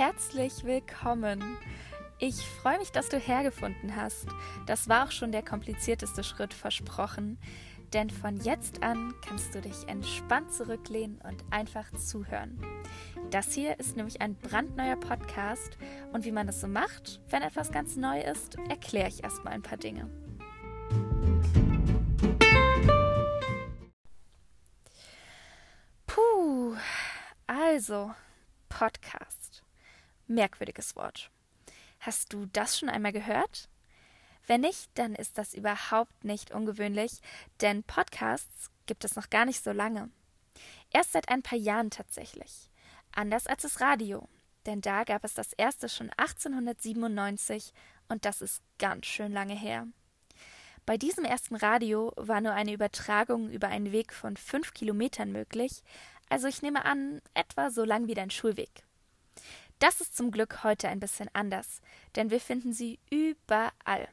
herzlich willkommen. Ich freue mich, dass du hergefunden hast. Das war auch schon der komplizierteste Schritt versprochen, denn von jetzt an kannst du dich entspannt zurücklehnen und einfach zuhören. Das hier ist nämlich ein brandneuer Podcast und wie man das so macht, wenn etwas ganz neu ist, erkläre ich erstmal ein paar Dinge. Puh, also Podcast. Merkwürdiges Wort. Hast du das schon einmal gehört? Wenn nicht, dann ist das überhaupt nicht ungewöhnlich, denn Podcasts gibt es noch gar nicht so lange. Erst seit ein paar Jahren tatsächlich. Anders als das Radio, denn da gab es das erste schon 1897 und das ist ganz schön lange her. Bei diesem ersten Radio war nur eine Übertragung über einen Weg von fünf Kilometern möglich, also ich nehme an, etwa so lang wie dein Schulweg. Das ist zum Glück heute ein bisschen anders, denn wir finden sie überall.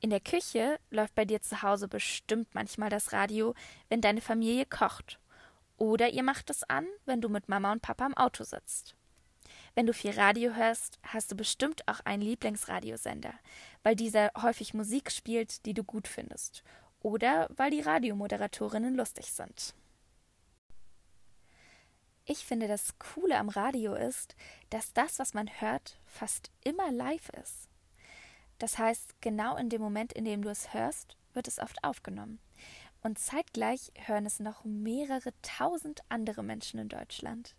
In der Küche läuft bei dir zu Hause bestimmt manchmal das Radio, wenn deine Familie kocht. Oder ihr macht es an, wenn du mit Mama und Papa im Auto sitzt. Wenn du viel Radio hörst, hast du bestimmt auch einen Lieblingsradiosender, weil dieser häufig Musik spielt, die du gut findest. Oder weil die Radiomoderatorinnen lustig sind. Ich finde, das Coole am Radio ist, dass das, was man hört, fast immer live ist. Das heißt, genau in dem Moment, in dem du es hörst, wird es oft aufgenommen. Und zeitgleich hören es noch mehrere tausend andere Menschen in Deutschland.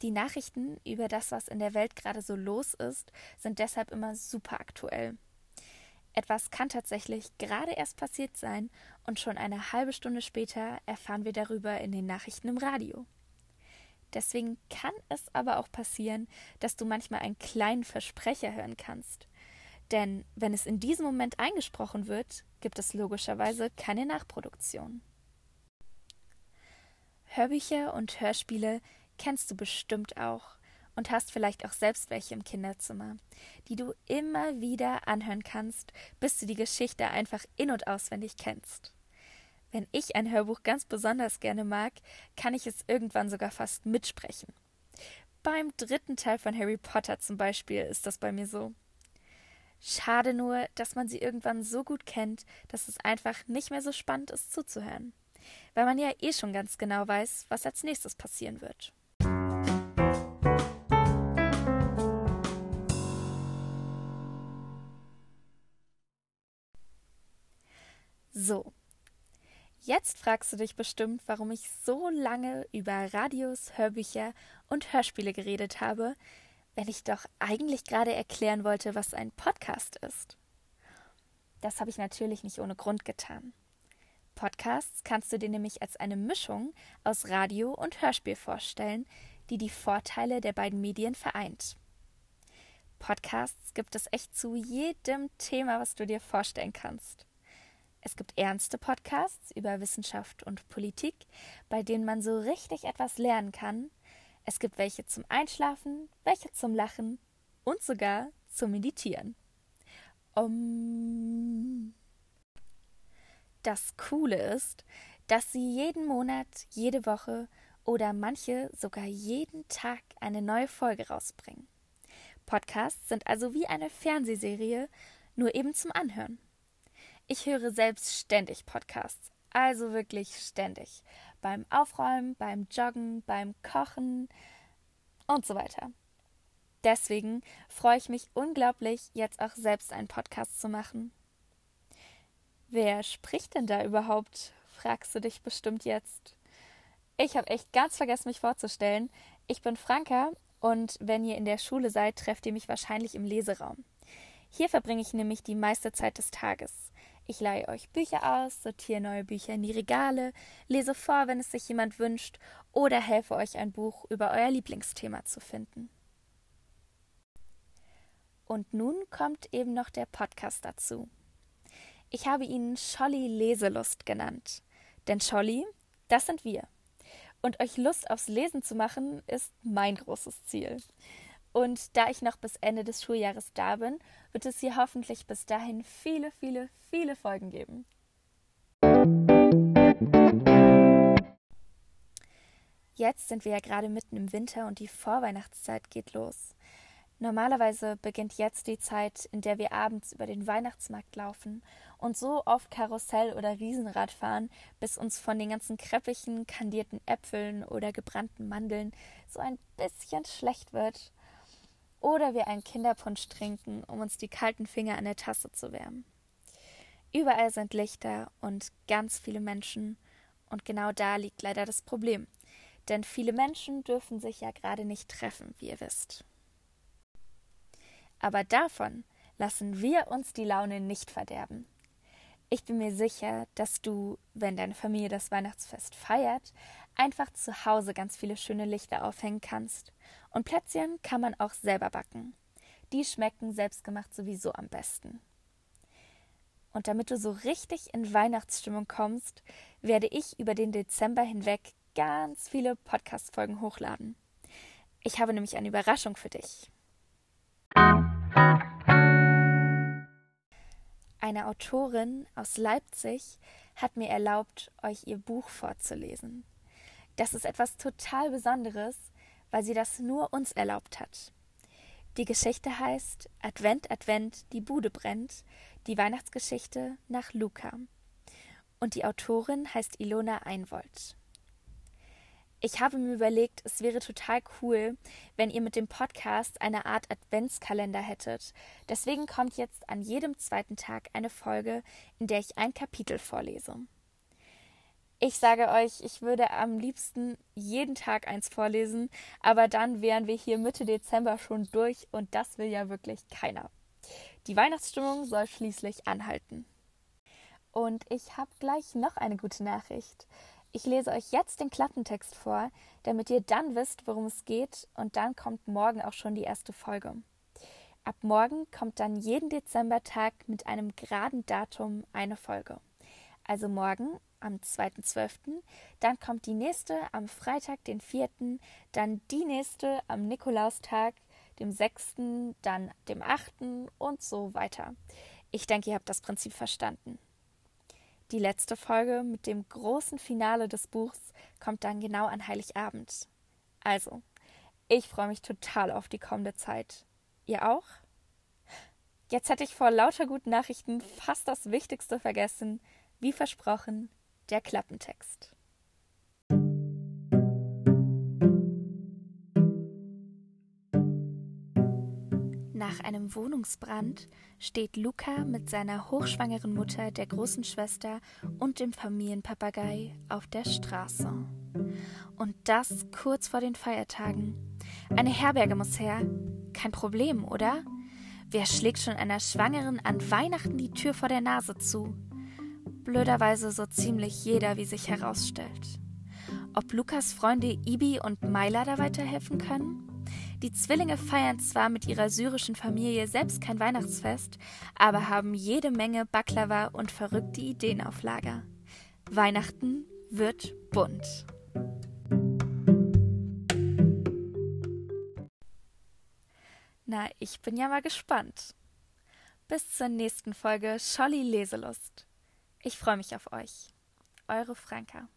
Die Nachrichten über das, was in der Welt gerade so los ist, sind deshalb immer super aktuell. Etwas kann tatsächlich gerade erst passiert sein und schon eine halbe Stunde später erfahren wir darüber in den Nachrichten im Radio. Deswegen kann es aber auch passieren, dass du manchmal einen kleinen Versprecher hören kannst. Denn wenn es in diesem Moment eingesprochen wird, gibt es logischerweise keine Nachproduktion. Hörbücher und Hörspiele kennst du bestimmt auch und hast vielleicht auch selbst welche im Kinderzimmer, die du immer wieder anhören kannst, bis du die Geschichte einfach in und auswendig kennst. Wenn ich ein Hörbuch ganz besonders gerne mag, kann ich es irgendwann sogar fast mitsprechen. Beim dritten Teil von Harry Potter zum Beispiel ist das bei mir so. Schade nur, dass man sie irgendwann so gut kennt, dass es einfach nicht mehr so spannend ist zuzuhören. Weil man ja eh schon ganz genau weiß, was als nächstes passieren wird. So, Jetzt fragst du dich bestimmt, warum ich so lange über Radios, Hörbücher und Hörspiele geredet habe, wenn ich doch eigentlich gerade erklären wollte, was ein Podcast ist. Das habe ich natürlich nicht ohne Grund getan. Podcasts kannst du dir nämlich als eine Mischung aus Radio und Hörspiel vorstellen, die die Vorteile der beiden Medien vereint. Podcasts gibt es echt zu jedem Thema, was du dir vorstellen kannst. Es gibt ernste Podcasts über Wissenschaft und Politik, bei denen man so richtig etwas lernen kann. Es gibt welche zum Einschlafen, welche zum Lachen und sogar zum Meditieren. Um das Coole ist, dass sie jeden Monat, jede Woche oder manche sogar jeden Tag eine neue Folge rausbringen. Podcasts sind also wie eine Fernsehserie, nur eben zum Anhören. Ich höre selbst ständig Podcasts. Also wirklich ständig. Beim Aufräumen, beim Joggen, beim Kochen und so weiter. Deswegen freue ich mich unglaublich, jetzt auch selbst einen Podcast zu machen. Wer spricht denn da überhaupt? fragst du dich bestimmt jetzt. Ich habe echt ganz vergessen, mich vorzustellen. Ich bin Franka und wenn ihr in der Schule seid, trefft ihr mich wahrscheinlich im Leseraum. Hier verbringe ich nämlich die meiste Zeit des Tages. Ich leihe euch Bücher aus, sortiere neue Bücher in die Regale, lese vor, wenn es sich jemand wünscht, oder helfe euch ein Buch über euer Lieblingsthema zu finden. Und nun kommt eben noch der Podcast dazu. Ich habe ihn Scholli Leselust genannt. Denn Scholli, das sind wir. Und euch Lust aufs Lesen zu machen, ist mein großes Ziel. Und da ich noch bis Ende des Schuljahres da bin, wird es hier hoffentlich bis dahin viele, viele, viele Folgen geben. Jetzt sind wir ja gerade mitten im Winter und die Vorweihnachtszeit geht los. Normalerweise beginnt jetzt die Zeit, in der wir abends über den Weihnachtsmarkt laufen und so oft Karussell oder Riesenrad fahren, bis uns von den ganzen kreppigen, kandierten Äpfeln oder gebrannten Mandeln so ein bisschen schlecht wird. Oder wir einen Kinderpunsch trinken, um uns die kalten Finger an der Tasse zu wärmen. Überall sind Lichter und ganz viele Menschen, und genau da liegt leider das Problem. Denn viele Menschen dürfen sich ja gerade nicht treffen, wie ihr wisst. Aber davon lassen wir uns die Laune nicht verderben. Ich bin mir sicher, dass du, wenn deine Familie das Weihnachtsfest feiert, einfach zu Hause ganz viele schöne Lichter aufhängen kannst. Und Plätzchen kann man auch selber backen. Die schmecken selbstgemacht sowieso am besten. Und damit du so richtig in Weihnachtsstimmung kommst, werde ich über den Dezember hinweg ganz viele Podcast-Folgen hochladen. Ich habe nämlich eine Überraschung für dich. Eine Autorin aus Leipzig hat mir erlaubt, euch ihr Buch vorzulesen. Das ist etwas total Besonderes, weil sie das nur uns erlaubt hat. Die Geschichte heißt Advent, Advent, die Bude brennt, die Weihnachtsgeschichte nach Luca. Und die Autorin heißt Ilona Einwold ich habe mir überlegt, es wäre total cool, wenn ihr mit dem Podcast eine Art Adventskalender hättet. Deswegen kommt jetzt an jedem zweiten Tag eine Folge, in der ich ein Kapitel vorlese. Ich sage euch, ich würde am liebsten jeden Tag eins vorlesen, aber dann wären wir hier Mitte Dezember schon durch und das will ja wirklich keiner. Die Weihnachtsstimmung soll schließlich anhalten. Und ich habe gleich noch eine gute Nachricht. Ich lese euch jetzt den Klappentext vor, damit ihr dann wisst, worum es geht, und dann kommt morgen auch schon die erste Folge. Ab morgen kommt dann jeden Dezembertag mit einem geraden Datum eine Folge. Also morgen am 2.12., dann kommt die nächste am Freitag, den 4., dann die nächste am Nikolaustag, dem 6., dann dem 8. und so weiter. Ich denke, ihr habt das Prinzip verstanden. Die letzte Folge mit dem großen Finale des Buchs kommt dann genau an Heiligabend. Also, ich freue mich total auf die kommende Zeit. Ihr auch? Jetzt hätte ich vor lauter guten Nachrichten fast das Wichtigste vergessen. Wie versprochen, der Klappentext. Nach einem Wohnungsbrand steht Luca mit seiner hochschwangeren Mutter, der großen Schwester und dem Familienpapagei auf der Straße. Und das kurz vor den Feiertagen. Eine Herberge muss her. Kein Problem, oder? Wer schlägt schon einer Schwangeren an Weihnachten die Tür vor der Nase zu? Blöderweise so ziemlich jeder, wie sich herausstellt. Ob Lukas Freunde Ibi und Maila da weiterhelfen können? Die Zwillinge feiern zwar mit ihrer syrischen Familie selbst kein Weihnachtsfest, aber haben jede Menge Baklava und verrückte Ideen auf Lager. Weihnachten wird bunt. Na, ich bin ja mal gespannt. Bis zur nächsten Folge Scholli Leselust. Ich freue mich auf euch. Eure Franka.